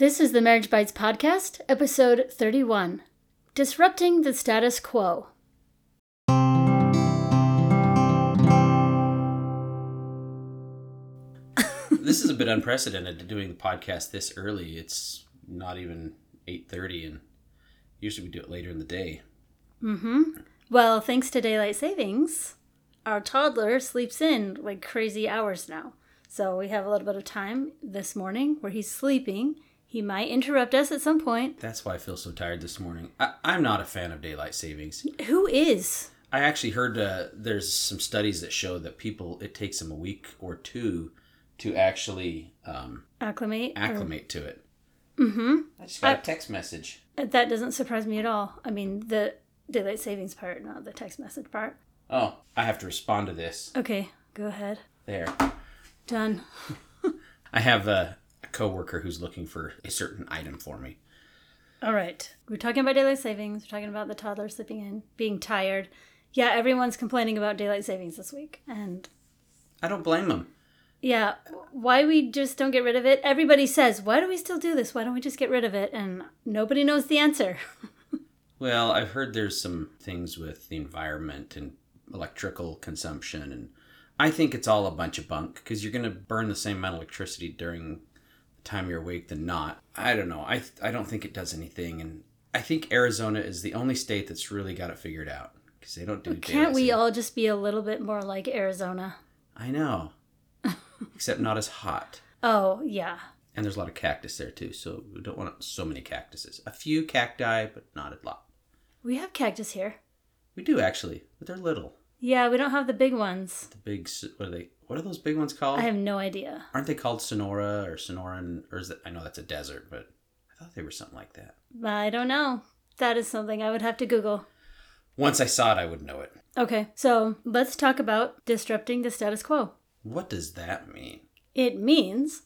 This is the Marriage Bites Podcast, episode 31 Disrupting the Status Quo. this is a bit unprecedented doing the podcast this early. It's not even 8:30 and usually we do it later in the day. Mm-hmm. Well, thanks to daylight savings, our toddler sleeps in like crazy hours now. So we have a little bit of time this morning where he's sleeping. He might interrupt us at some point. That's why I feel so tired this morning. I, I'm not a fan of daylight savings. Who is? I actually heard uh, there's some studies that show that people it takes them a week or two to actually um, Acclimate. or- acclimate to it. Mm-hmm. I just got a text message. That doesn't surprise me at all. I mean, the daylight savings part, not the text message part. Oh, I have to respond to this. Okay, go ahead. There. Done. I have a coworker who's looking for a certain item for me. All right. We're talking about daylight savings. We're talking about the toddler sleeping in, being tired. Yeah, everyone's complaining about daylight savings this week. And I don't blame them. yeah, why we just don't get rid of it? Everybody says, why do we still do this? Why don't we just get rid of it? And nobody knows the answer. Well, I've heard there's some things with the environment and electrical consumption, and I think it's all a bunch of bunk because you're going to burn the same amount of electricity during time you're awake than not. I don't know. I I don't think it does anything, and I think Arizona is the only state that's really got it figured out because they don't do. Can't we all just be a little bit more like Arizona? I know, except not as hot. Oh, yeah. And there's a lot of cactus there too, so we don't want so many cactuses. A few cacti, but not a lot. We have cactus here. We do actually, but they're little. Yeah, we don't have the big ones. The big, what are they? What are those big ones called? I have no idea. Aren't they called Sonora or Sonoran? Or is that? I know that's a desert, but I thought they were something like that. I don't know. That is something I would have to Google. Once I saw it, I would know it. Okay, so let's talk about disrupting the status quo. What does that mean? It means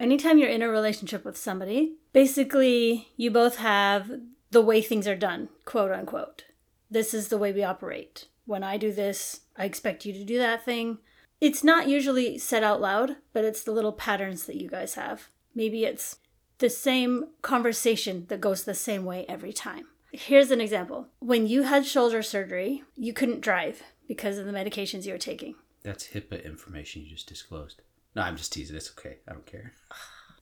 anytime you're in a relationship with somebody, basically you both have the way things are done, quote unquote. This is the way we operate. When I do this, I expect you to do that thing. It's not usually said out loud, but it's the little patterns that you guys have. Maybe it's the same conversation that goes the same way every time. Here's an example. When you had shoulder surgery, you couldn't drive because of the medications you were taking. That's HIPAA information you just disclosed. No, I'm just teasing. It's okay. I don't care.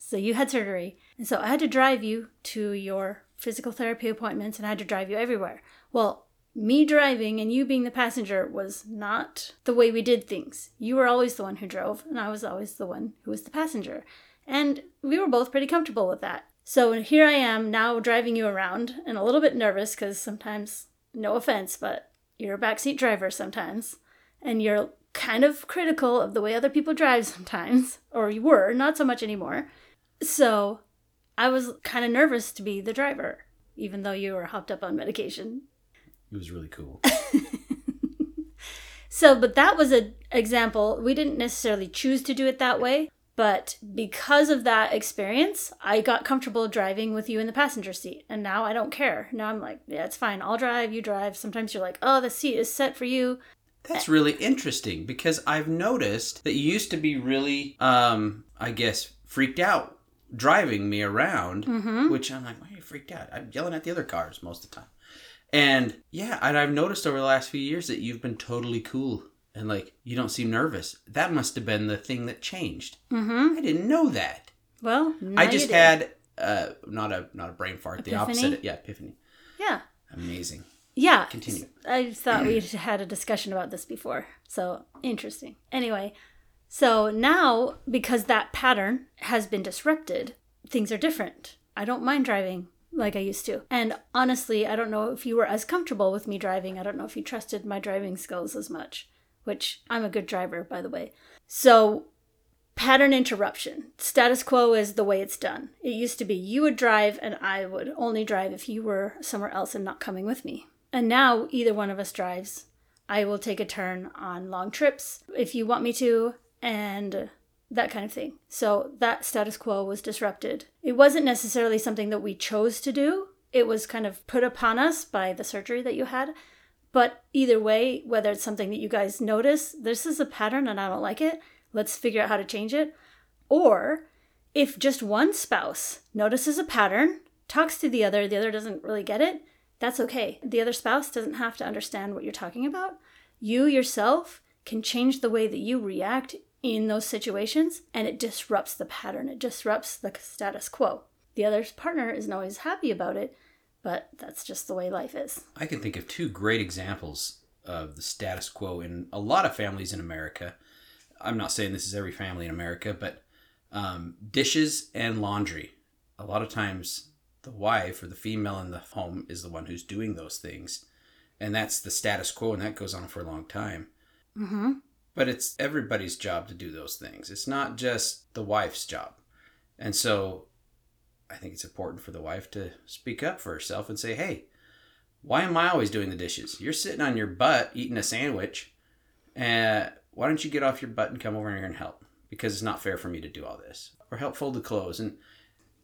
So you had surgery. And so I had to drive you to your physical therapy appointments and I had to drive you everywhere. Well, me driving and you being the passenger was not the way we did things. You were always the one who drove, and I was always the one who was the passenger. And we were both pretty comfortable with that. So here I am now driving you around and a little bit nervous because sometimes, no offense, but you're a backseat driver sometimes. And you're kind of critical of the way other people drive sometimes, or you were, not so much anymore. So I was kind of nervous to be the driver, even though you were hopped up on medication. It was really cool. So, but that was an example. We didn't necessarily choose to do it that way, but because of that experience, I got comfortable driving with you in the passenger seat. And now I don't care. Now I'm like, yeah, it's fine. I'll drive, you drive. Sometimes you're like, oh, the seat is set for you. That's really interesting because I've noticed that you used to be really, um, I guess, freaked out driving me around, Mm-hmm. which I'm like, why are you freaked out? I'm yelling at the other cars most of the time. And yeah, and I've noticed over the last few years that you've been totally cool and like you don't seem nervous. That must have been the thing that changed. Mm-hmm. I didn't know that. Well, I just had uh not a not a brain fart, the opposite. Yeah, epiphany. Yeah. Amazing. Yeah. Continue. I thought we had a discussion about this before. So interesting. Anyway, so now because that pattern has been disrupted, things are different. I don't mind driving like I used to. And honestly, I don't know if you were as comfortable with me driving. I don't know if you trusted my driving skills as much, which I'm a good driver, by the way. So pattern interruption. Status quo is the way it's done. It used to be you would drive and I would only drive if you were somewhere else and not coming with me. And now either one of us drives. I will take a turn on long trips if you want me to, and that kind of thing. So that status quo was disrupted. It wasn't necessarily something that we chose to do, it was kind of put upon us by the surgery that you had. But either way, whether it's something that you guys notice, this is a pattern and I don't like it, let's figure out how to change it. Or if just one spouse notices a pattern, talks to the other, the other doesn't really get it, that's okay. The other spouse doesn't have to understand what you're talking about. You yourself can change the way that you react in those situations and it disrupts the pattern. It disrupts the status quo. The other partner isn't always happy about it, but that's just the way life is. I can think of two great examples of the status quo in a lot of families in America. I'm not saying this is every family in America, but um, dishes and laundry. A lot of times, the wife or the female in the home is the one who's doing those things, and that's the status quo, and that goes on for a long time. Mm-hmm. But it's everybody's job to do those things. It's not just the wife's job, and so I think it's important for the wife to speak up for herself and say, "Hey, why am I always doing the dishes? You're sitting on your butt eating a sandwich, and why don't you get off your butt and come over here and help? Because it's not fair for me to do all this, or help fold the clothes." And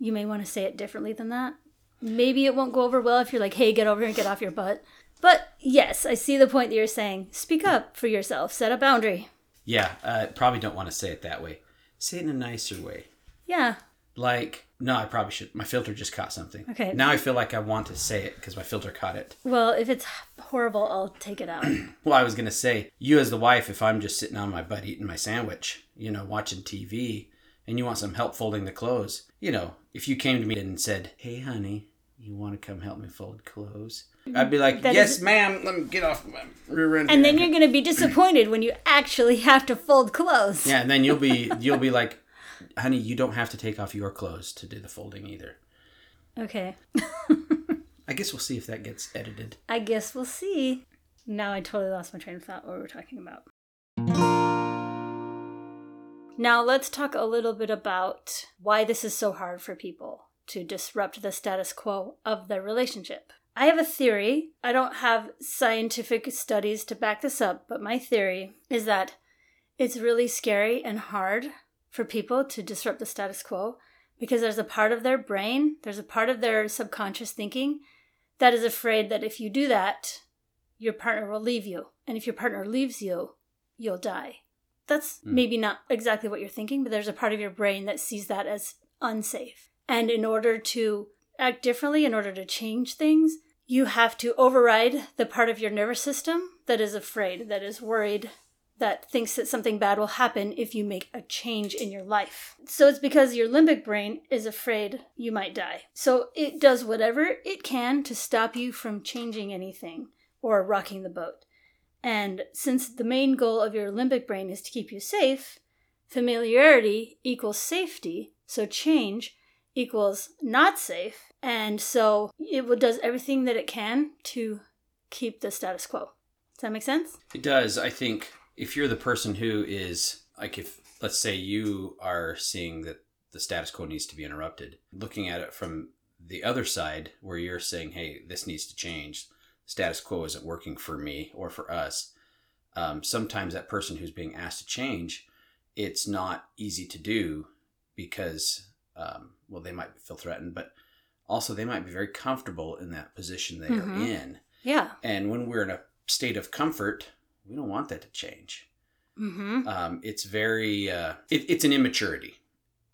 You may want to say it differently than that. Maybe it won't go over well if you're like, hey, get over here and get off your butt. But yes, I see the point that you're saying. Speak up for yourself, set a boundary. yeah, uh, probably don't want to say it that way. Say it in a nicer way. Yeah, Like, no, I probably should. My filter just caught something. Okay. Now I feel like I want to say it because my filter caught it. well, if it's horrible, I'll take it out. Well, I was going to say, you as the wife, if I'm just sitting on my butt eating my sandwich, you know, watching TV, and you want some help folding the clothes, you know, if you came to me and said, hey, honey, you want to come help me fold clothes? I'd be like, That yes, is- ma'am, let me get off my rear end. and here." then you're going to be disappointed when you actually have to fold clothes. Yeah, and then you'll be you'll be like, honey, you don't have to take off your clothes to do the folding either. Okay. I guess we'll see if that gets edited. I guess we'll see. Now I totally lost my train of thought what we were talking about. Now let's talk a little bit about why this is so hard for people to disrupt the status quo of their relationship. I have a theory. I don't have scientific studies to back this up, but my theory is that it's really scary and hard for people to disrupt the status quo because there's a part of their brain, there's a part of their subconscious thinking that is afraid that if you do that, your partner will leave you. And if your partner leaves you, you'll die. That's Mm. maybe not exactly what you're thinking, but there's a part of your brain that sees that as unsafe. And in order to act differently, in order to change things, you have to override the part of your nervous system that is afraid, that is worried, that thinks that something bad will happen if you make a change in your life. So it's because your limbic brain is afraid you might die. So it does whatever it can to stop you from changing anything or rocking the boat. And since the main goal of your limbic brain is to keep you safe, familiarity equals safety. So change equals not safe. And so it does everything that it can to keep the status quo. Does that make sense? It does. I think if you're the person who is like if let's say you are seeing that the status quo needs to be interrupted, looking at it from the other side where you're saying, "Hey, this needs to change. Status quo isn't working for me or for us." Um, sometimes that person who's being asked to change, it's not easy to do because, um, well, they might feel threatened, but also they might be very comfortable in that position they Mhm. are in. Yeah. And when we're in a state of comfort, we don't want that to change. Mm-hmm. Um, it's very, uh, it, it's an immaturity.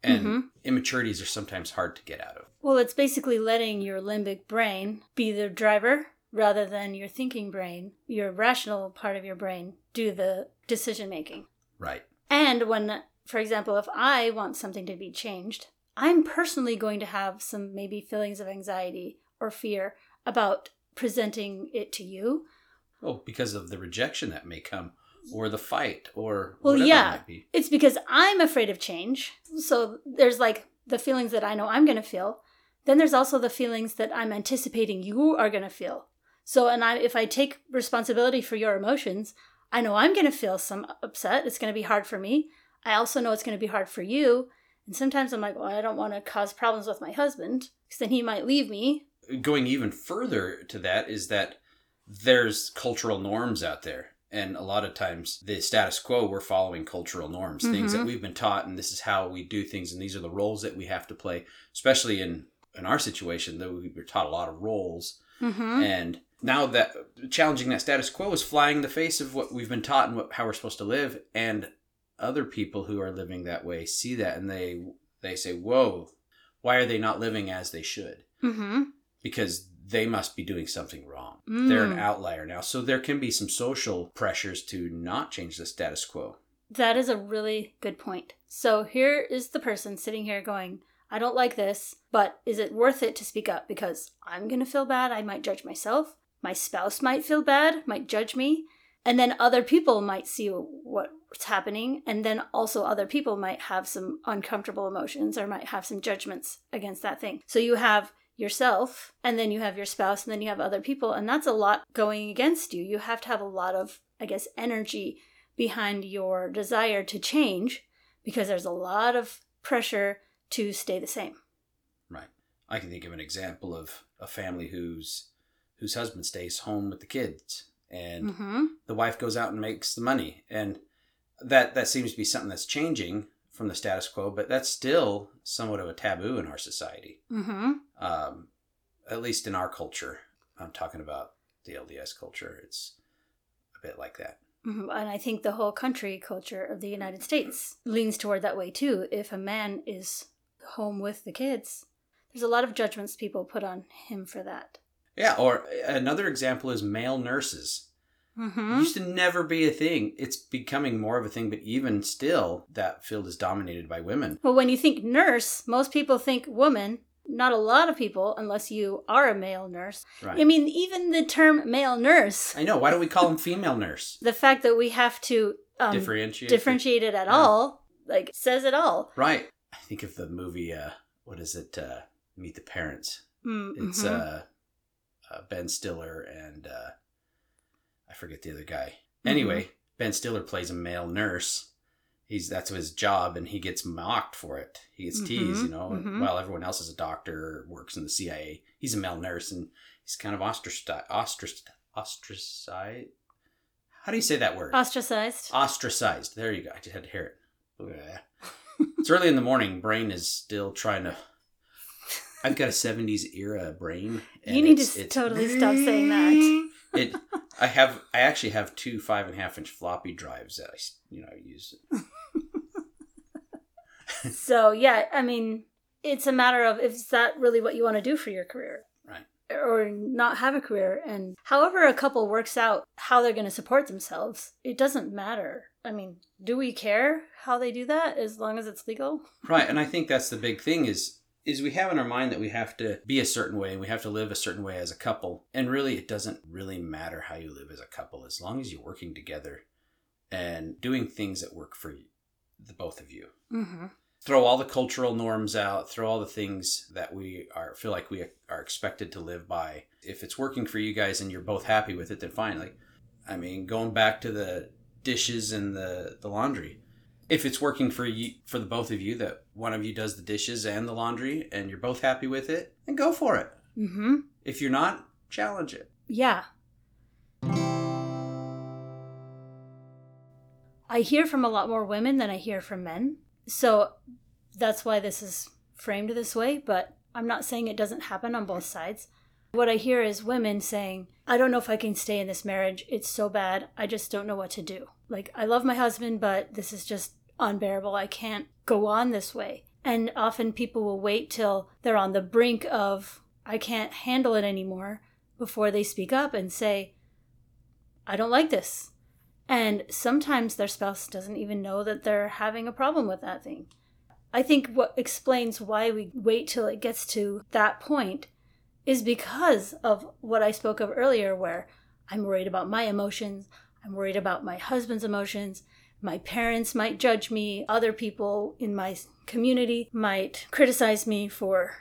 And Mhm. immaturities are sometimes hard to get out of. Well, it's basically letting your limbic brain be the driver rather than your thinking brain, your rational part of your brain, do the decision making. Right. And when, for example, if I want something to be changed, I'm personally going to have some maybe feelings of anxiety or fear about presenting it to you. Oh, because of the rejection that may come, or the fight, or Well, whatever yeah. it might be. It's because I'm afraid of change. So there's like the feelings that I know I'm going to feel. Then there's also the feelings that I'm anticipating you are going to feel. So, and I, if I take responsibility for your emotions, I know I'm going to feel some upset. It's going to be hard for me. I also know it's going to be hard for you. And sometimes I'm like, well, I don't want to cause problems with my husband because then he might leave me. Going even further to that is that there's cultural norms out there. And a lot of times, the status quo, we're following cultural norms, things that Mhm. we've been taught, and this is how we do things, and these are the roles that we have to play. Especially in in our situation, though we were taught a lot of roles, Mm-hmm. And now that challenging that status quo is flying in the face of what we've been taught and what, how we're supposed to live. And other people who are living that way see that and they they say, "Whoa, why are they not living as they should?" Mm-hmm. Because they must be doing something wrong. They're an Mm. outlier now. So there can be some social pressures to not change the status quo. That is a really good point. So here is the person sitting here going, I don't like this, but is it worth it to speak up? Because I'm going to feel bad. I might judge myself. My spouse might feel bad, might judge me. And then other people might see what's happening. And then also other people might have some uncomfortable emotions or might have some judgments against that thing. So you have yourself, and then you have your spouse, and then you have other people. And that's a lot going against you. You have to have a lot of, I guess, energy behind your desire to change because there's a lot of pressure to stay the same. Right. I can think of an example of a family whose whose husband stays home with the kids and Mm-hmm. the wife goes out and makes the money and that that seems to be something that's changing from the status quo but that's still somewhat of a taboo in our society Mm-hmm. um, at least in our culture i'm talking about the lds culture it's a bit like that Mhm. And I think the whole country culture of the United States leans toward that way too. If a man is home with the kids, there's a lot of judgments people put on him for that. Yeah or another example is male nurses Mm-hmm. used to never be a thing it's becoming more of a thing but even still that field is dominated by women Well, when you think nurse, most people think woman. Not a lot of people, unless you are a male nurse. right I mean, even the term male nurse, i know why don't we call them female nurse the fact that we have to um, differentiate differentiate it at Yeah. all, like, says it all. Right. I think of the movie. Uh, what is it? Uh, Meet the Parents. Mm, It's mhm. uh, uh, Ben Stiller and uh, I forget the other guy. Mm-hmm. Anyway, Ben Stiller plays a male nurse. He's that's his job, and he gets mocked for it. He gets teased, you know. mhm. While everyone else is a doctor, or works in the CIA, he's a male nurse, and he's kind of ostracized. Ostracized. Ostracized. How do you say that word? ostracized. ostracized. There you go. I just had to hear it. It's early in the morning. Brain is still trying to. I've got a '70s era brain. and You need to it's- s- it's- totally stop saying that. It. I have. I actually have two five and a half inch floppy drives that I, you know, use. so yeah, I mean, it's a matter of if is that really what you want to do for your career, Right. Or not have a career, and however a couple works out how they're going to support themselves, it doesn't matter. I mean, do we care how they do that as long as it's legal? Right, and I think that's the big thing is is we have in our mind that we have to be a certain way and we have to live a certain way as a couple. And really it doesn't really matter how you live as a couple as long as you're working together and doing things that work for you, the both of you. Mm-hmm. Throw all the cultural norms out, throw all the things that we are feel like we are expected to live by. If it's working for you guys and you're both happy with it, then fine. Like I mean, going back to the dishes and the, the laundry if it's working for you for the both of you that one of you does the dishes and the laundry and you're both happy with it then go for it Mm-hmm. if you're not challenge it Yeah. I hear from a lot more women than I hear from men. So that's why this is framed this way, but I'm not saying it doesn't happen on both sides. What I hear is women saying, I don't know if I can stay in this marriage. It's so bad. I just don't know what to do. Like, I love my husband, but this is just unbearable. I can't go on this way. And often people will wait till they're on the brink of, I can't handle it anymore before they speak up and say, I don't like this. And sometimes their spouse doesn't even know that they're having a problem with that thing. I think what explains why we wait till it gets to that point is because of what I spoke of earlier, where I'm worried about my emotions, I'm worried about my husband's emotions, my parents might judge me, other people in my community might criticize me for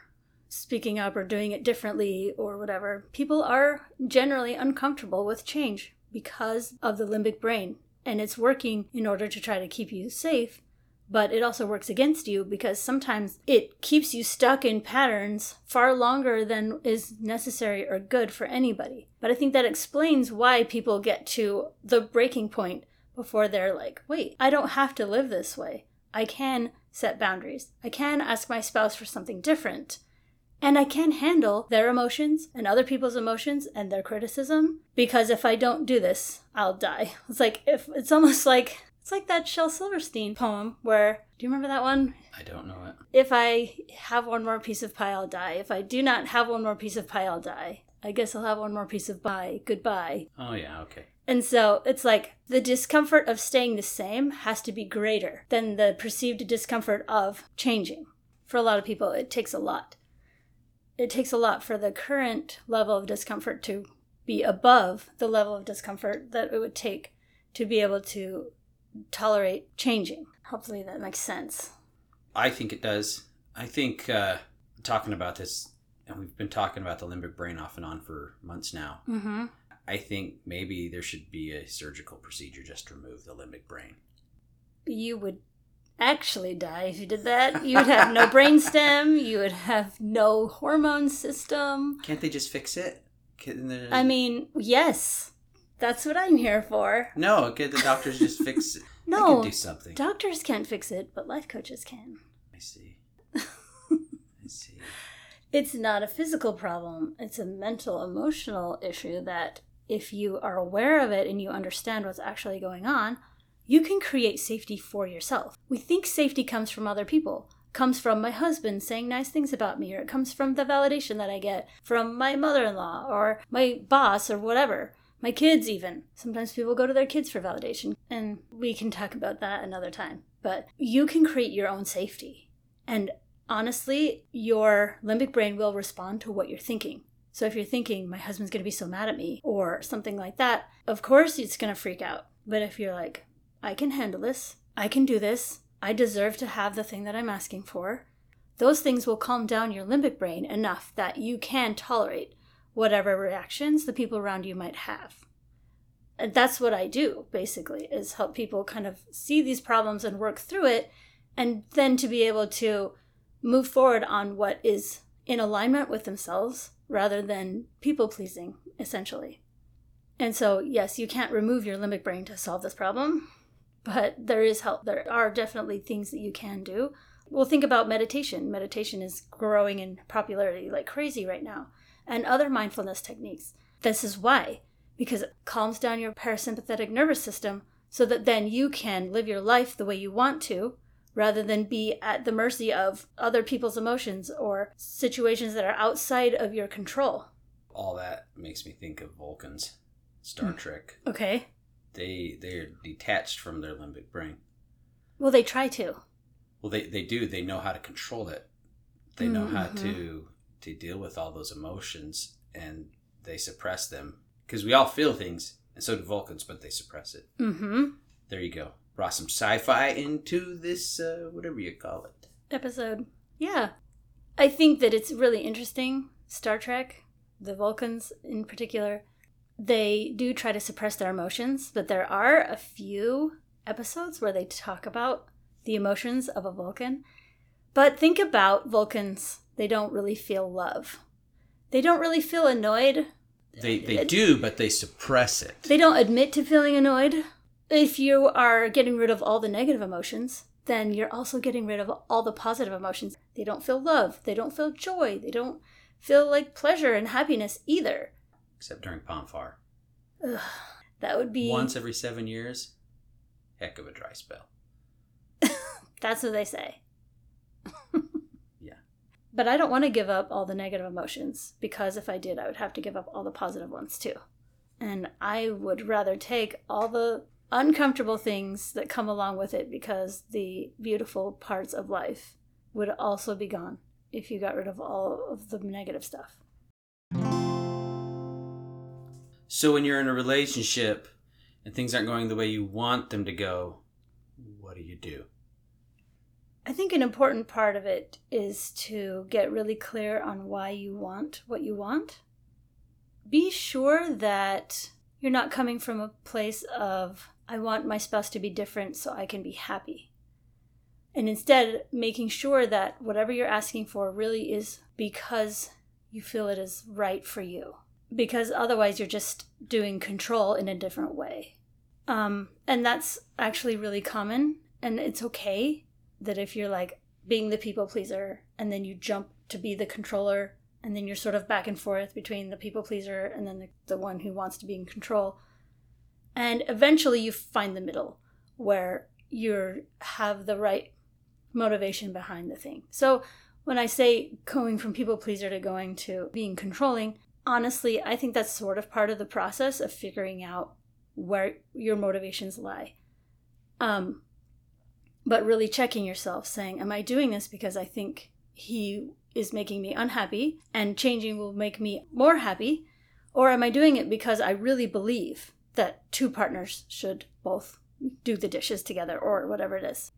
speaking up or doing it differently or whatever. People are generally uncomfortable with change because of the limbic brain, and it's working in order to try to keep you safe. But it also works against you because sometimes it keeps you stuck in patterns far longer than is necessary or good for anybody. But I think that explains why people get to the breaking point before they're like, wait, I don't have to live this way. I can set boundaries. I can ask my spouse for something different. And I can handle their emotions and other people's emotions and their criticism because if I don't do this, I'll die. It's like if it's almost like It's like that Shel Silverstein poem where, do you remember that one? I don't know it. If I have one more piece of pie, I'll die. If I do not have one more piece of pie, I'll die. I guess I'll have one more piece of pie. Goodbye. Oh yeah, okay. And so it's like the discomfort of staying the same has to be greater than the perceived discomfort of changing. For a lot of people, it takes a lot. It takes a lot for the current level of discomfort to be above the level of discomfort that it would take to be able to tolerate changing. Hopefully that makes sense. I think it does. I think uh, talking about this, and we've been talking about the limbic brain off and on for months now. Mm-hmm. I think maybe there should be a surgical procedure just to remove the limbic brain. You would actually die if you did that. You would have no brainstem. You would have no hormone system. Can't they just fix it? There- I mean, yes, that's what I'm here for. no, can the doctors just fix it? They No, can do something. doctors can't fix it, but life coaches can. I see. It's not a physical problem, it's a mental, emotional issue that if you are aware of it and you understand what's actually going on, you can create safety for yourself. We think safety comes from other people, comes from my husband saying nice things about me, or it comes from the validation that I get from my mother in law or my boss or whatever. My kids, even. Sometimes people go to their kids for validation, and we can talk about that another time. But you can create your own safety. And honestly, your limbic brain will respond to what you're thinking. So if you're thinking, my husband's going to be so mad at me, or something like that, of course it's going to freak out. But if you're like, I can handle this, I can do this, I deserve to have the thing that I'm asking for, those things will calm down your limbic brain enough that you can tolerate whatever reactions the people around you might have. And that's what I do, basically, is help people kind of see these problems and work through it, and then to be able to move forward on what is in alignment with themselves rather than people pleasing, essentially. And so, yes, you can't remove your limbic brain to solve this problem, but there is help. There are definitely things that you can do. Well, think about meditation. Meditation is growing in popularity like crazy right now, and other mindfulness techniques. This is why, because it calms down your parasympathetic nervous system so that then you can live your life the way you want to rather than be at the mercy of other people's emotions or situations that are outside of your control. All that makes me think of Vulcans, Star Hmm. Trek. Okay? They they're detached from their limbic brain. Well, they try to. Well, they, they do. They know how to control it. They know how Mhm. to to deal with all those emotions, and they suppress them because we all feel things, and so do Vulcans, but they suppress it. Mm hmm. There you go. Brought some sci-fi into this, uh, whatever you call it. episode. Yeah. I think that it's really interesting. Star Trek, the Vulcans in particular, they do try to suppress their emotions, but there are a few episodes where they talk about the emotions of a Vulcan. But think about Vulcans, they don't really feel love. They don't really feel annoyed. They they do, but they suppress it. They don't admit to feeling annoyed. If you are getting rid of all the negative emotions, then you're also getting rid of all the positive emotions. They don't feel love. They don't feel joy. They don't feel like pleasure and happiness either. Except during Pon farr. Ugh, that would be. Once every seven years. Heck of a dry spell. That's what they say. Yeah. But I don't want to give up all the negative emotions because if I did, I would have to give up all the positive ones too. And I would rather take all the uncomfortable things that come along with it because the beautiful parts of life would also be gone if you got rid of all of the negative stuff. So when you're in a relationship and things aren't going the way you want them to go, what do you do? I think an important part of it is to get really clear on why you want what you want. Be sure that you're not coming from a place of, I want my spouse to be different so I can be happy. And instead, making sure that whatever you're asking for really is because you feel it is right for you. Because otherwise, you're just doing control in a different way. Um, and that's actually really common, and it's okay that if you're like being the people pleaser and then you jump to be the controller and then you're sort of back and forth between the people pleaser and then the, the one who wants to be in control and eventually you find the middle where you have the right motivation behind the thing. So when I say going from people pleaser to going to being controlling, honestly, I think that's sort of part of the process of figuring out where your motivations lie. Um, but really checking yourself, saying, Am I doing this because I think he is making me unhappy and changing will make me more happy? Or am I doing it because I really believe that two partners should both do the dishes together or whatever it is?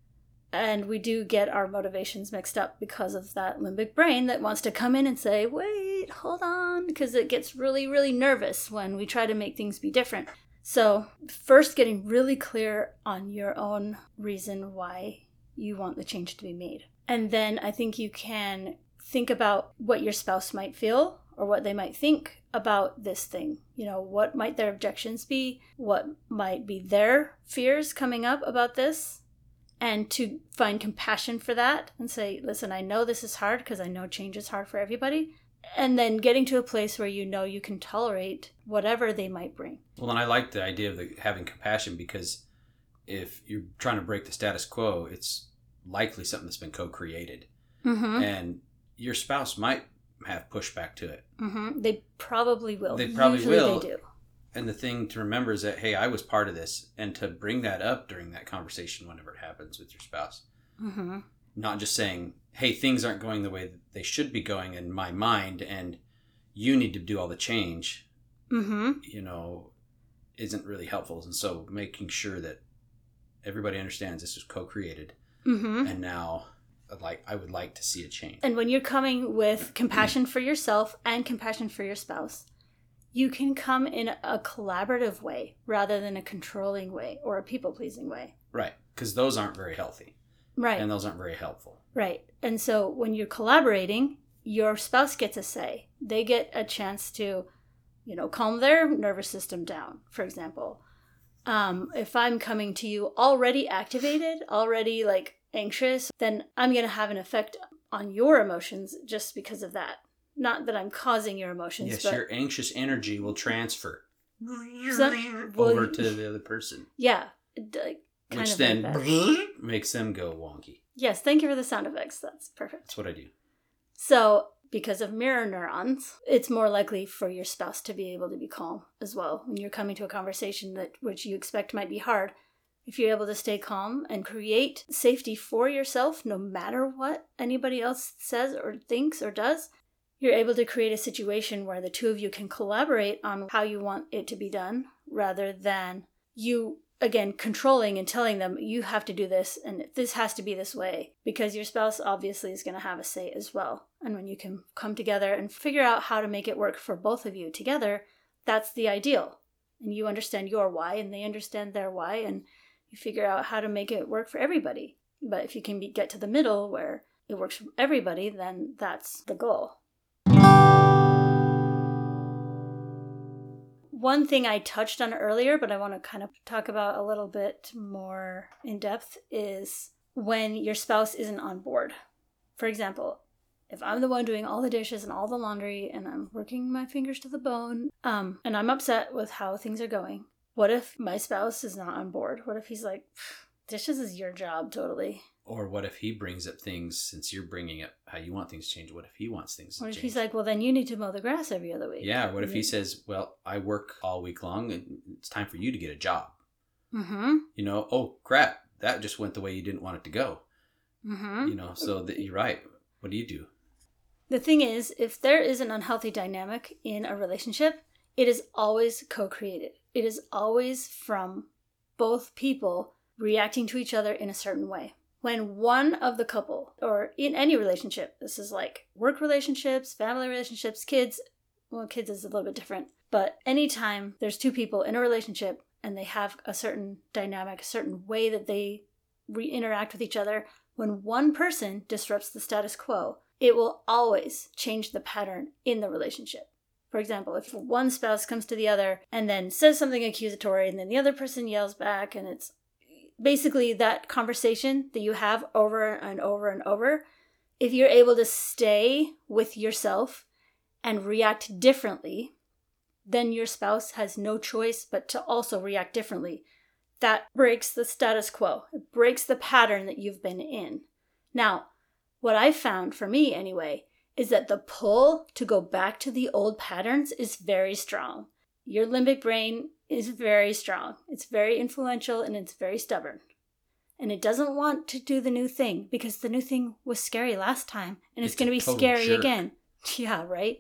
And we do get our motivations mixed up because of that limbic brain that wants to come in and say, wait, hold on, because it gets really, really nervous when we try to make things be different. So, first, getting really clear on your own reason why you want the change to be made. And then I think you can think about what your spouse might feel or what they might think about this thing. You know, what might their objections be? What might be their fears coming up about this? And to find compassion for that and say, listen, I know this is hard because I know change is hard for everybody. And then getting to a place where you know you can tolerate whatever they might bring. Well, and I like the idea of the, having compassion because if you're trying to break the status quo, it's likely something that's been co-created, Mm-hmm. and your spouse might have pushback to it. Mm-hmm. They probably will. They probably Usually will. They do. And the thing to remember is that hey, I was part of this, and to bring that up during that conversation whenever it happens with your spouse, Mm-hmm. not just saying hey, things aren't going the way that they should be going in my mind, and you need to do all the change. Mm-hmm. You know, isn't really helpful, and so making sure that everybody understands this was co-created, Mm-hmm. and now like I would like to see a change. And when you're coming with compassion for yourself and compassion for your spouse, you can come in a collaborative way rather than a controlling way or a people pleasing way. Right, because those aren't very healthy, Right. and those aren't very helpful. Right. And so when you're collaborating, your spouse gets a say. They get a chance to, you know, calm their nervous system down, for example. Um, if I'm coming to you already activated, already like anxious, then I'm going to have an effect on your emotions just because of that. Not that I'm causing your emotions, Yes, but your anxious energy will transfer Some- well, over to the other person, yeah, kind which of then like makes them go wonky. Yes, thank you for the sound effects. That's perfect. That's what I do. So, because of mirror neurons, it's more likely for your spouse to be able to be calm as well when you're coming to a conversation that which you expect might be hard. If you're able to stay calm and create safety for yourself no matter what anybody else says or thinks or does, you're able to create a situation where the two of you can collaborate on how you want it to be done rather than you again controlling and telling them you have to do this and this has to be this way because your spouse obviously is going to have a say as well. And when you can come together and figure out how to make it work for both of you together that's the ideal. And you understand your why and they understand their why and you figure out how to make it work for everybody but if you can be, get to the middle where it works for everybody then that's the goal One thing I touched on earlier, but I want to kind of talk about a little bit more in depth is when your spouse isn't on board. For example, if I'm the one doing all the dishes and all the laundry and I'm working my fingers to the bone, um, and I'm upset with how things are going, what if my spouse is not on board? What if he's like, dishes is your job totally? Or what if he brings up things since you're bringing up how you want things changed? What if he wants things to What if change? he's like, well, then you need to mow the grass every other week? yeah. What if he says, "Well, I work all week long, and it's time for you to get a job." Mm-hmm. You know, oh crap, that just went the way you didn't want it to go. Mm-hmm. You know, so that you're right. What do you do? The thing is, if there is an unhealthy dynamic in a relationship, it is always co created. It is always from both people reacting to each other in a certain way. When one of the couple, or in any relationship, this is like work relationships, family relationships, kids, well, kids is a little bit different, but anytime there's two people in a relationship and they have a certain dynamic, a certain way that they re- interact with each other, when one person disrupts the status quo, it will always change the pattern in the relationship. For example, if one spouse comes to the other and then says something accusatory, and then the other person yells back, and it's basically that conversation that you have over and over and over, if you're able to stay with yourself and react differently, then your spouse has no choice but to also react differently. that breaks the status quo. It breaks the pattern that you've been in. Now, what I found for me anyway is that the pull to go back to the old patterns is very strong. Your limbic brain is very strong. It's very influential and it's very stubborn. And it doesn't want to do the new thing because the new thing was scary last time and it's, It's going to be scary jerk. again. Yeah, right?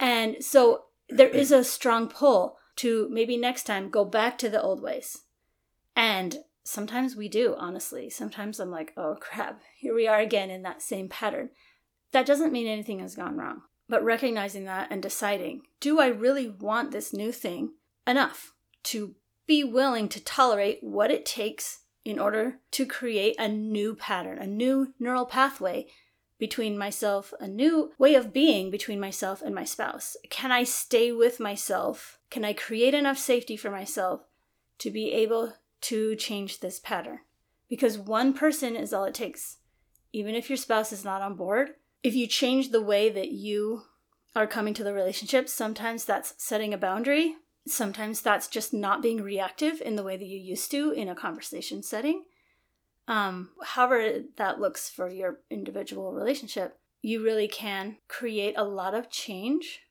And so there is a strong pull to maybe next time go back to the old ways. And sometimes we do, honestly. Sometimes I'm like, oh crap, here we are again in that same pattern. That doesn't mean anything has gone wrong. But recognizing that and deciding, do I really want this new thing enough to be willing to tolerate what it takes in order to create a new pattern, a new neural pathway between myself, a new way of being between myself and my spouse? Can I stay with myself? Can I create enough safety for myself to be able to change this pattern? Because one person is all it takes. Even if your spouse is not on board, if you change the way that you are coming to the relationship, sometimes that's setting a boundary. Sometimes that's just not being reactive in the way that you used to in a conversation setting um, however that looks for your individual relationship, you really can create a lot of change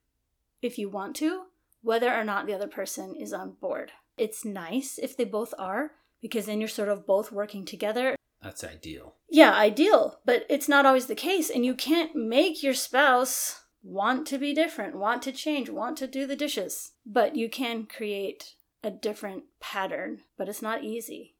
if you want to, whether or not the other person is on board. It's nice if they both are, because then you're sort of both working together. That's ideal. Yeah, ideal, but it's not always the case, and you can't make your spouse want to be different, want to change, want to do the dishes. But you can create a different pattern, but it's not easy.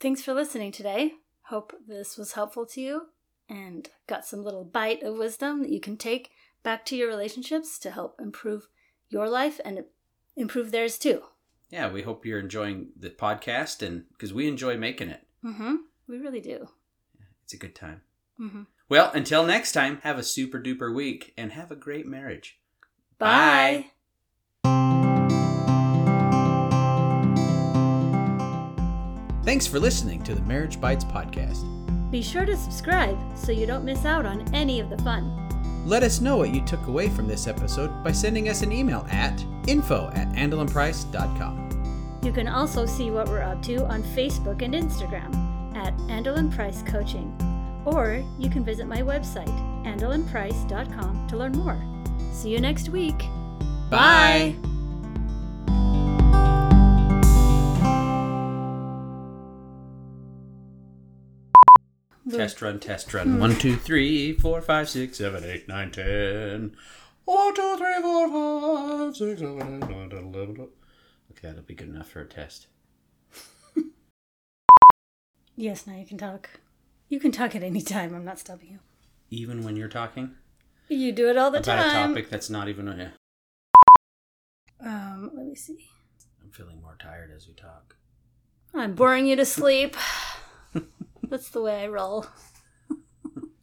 Thanks for listening today. Hope this was helpful to you and got some little bite of wisdom that you can take back to your relationships to help improve your life and improve theirs too. Yeah, we hope you're enjoying the podcast and because we enjoy making it. Mm-hmm. We really do. It's a good time. Mm-hmm. Well, until next time, have a super duper week and have a great marriage. Bye. Bye. Thanks for listening to the Marriage Bites podcast. Be sure to subscribe so you don't miss out on any of the fun. Let us know what you took away from this episode by sending us an email at info at andelinprice.com. You can also see what we're up to on Facebook and Instagram at Andelin Price Coaching. Or you can visit my website, andelinprice.com, to learn more. See you next week. Bye. Test run, test run. Hmm. One, two, three, four, five, six, seven, eight, nine, ten. One, two, three, four, five, six, seven, eight, nine, ten, eleven, twelve. That'll be good enough for a test. Yes, now you can talk. You can talk at any time. I'm not stopping you. Even when you're talking You do it all the about a time. topic that's not even. Yeah. Um, let me see. I'm feeling more tired as we talk. I'm boring you to sleep. That's the way I roll.